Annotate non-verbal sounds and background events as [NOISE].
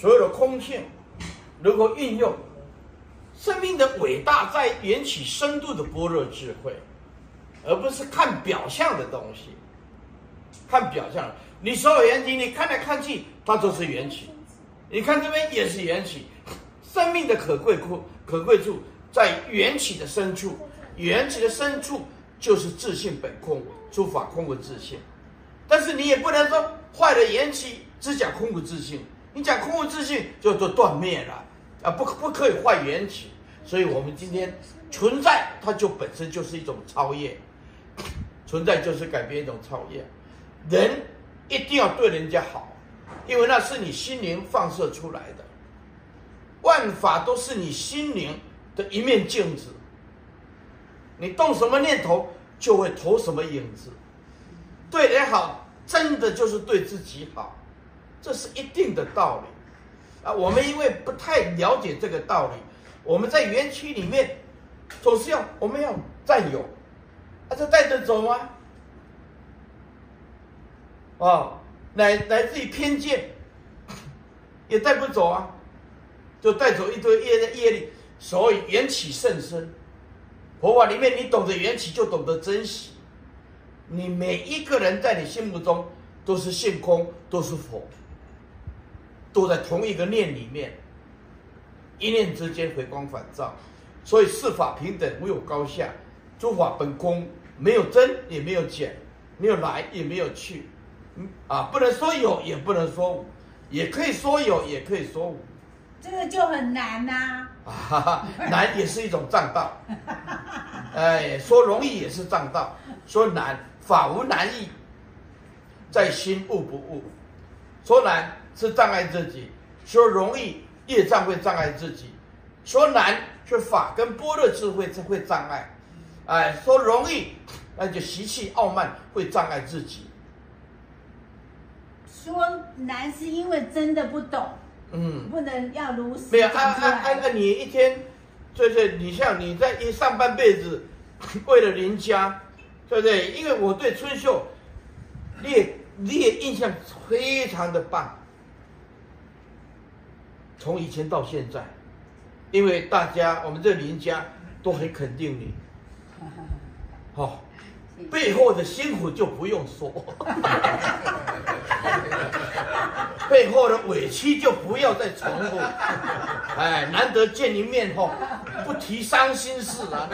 所有的空性如何运用生命的伟大在缘起深度的般若智慧，而不是看表象的东西。看表象，你所有缘起，你看来看去，它都是缘起。你看这边也是缘起。生命的可贵处，可贵处在缘起的深处，缘起的深处就是自信本空，诸法空无自信。但是你也不能说坏了缘起，只讲空无自信。你讲空无自性，就都断灭了啊！不不可以坏缘起，所以我们今天存在，它就本身就是一种超越，存在就是改变一种超越。人一定要对人家好，因为那是你心灵放射出来的，万法都是你心灵的一面镜子，你动什么念头，就会投什么影子。对人好，真的就是对自己好。这是一定的道理，啊，我们因为不太了解这个道理，我们在缘起里面总是要我们要占有，啊，就带着走吗？啊，来来自于偏见，也带不走啊，就带走一堆业的业力，所以缘起甚深。佛法里面，你懂得缘起，就懂得珍惜。你每一个人在你心目中都是性空，都是佛。都在同一个念里面，一念之间回光返照，所以四法平等，无有高下，诸法本空，没有增也没有减，没有来也没有去，嗯啊，不能说有也不能说无，也可以说有也可以说无，这个就很难呐，啊哈哈，难也是一种障道，哎，说容易也是障道，说难法无难易，在心悟不悟，说难。是障碍自己，说容易业障会障碍自己，说难是法跟般若智慧才会障碍，哎，说容易那就习气傲慢会障碍自己。说难是因为真的不懂，嗯，不能要如实。没有，按按按按你一天，就是，你像你在一上半辈子 [COUGHS] 为了人家，对不对？因为我对春秀，你也你也印象非常的棒。从以前到现在，因为大家我们这邻家都很肯定你，好、[LAUGHS] 哦，背后的辛苦就不用说，[LAUGHS] 背后的委屈就不要再重复，哎，难得见一面吼，不提伤心事啊。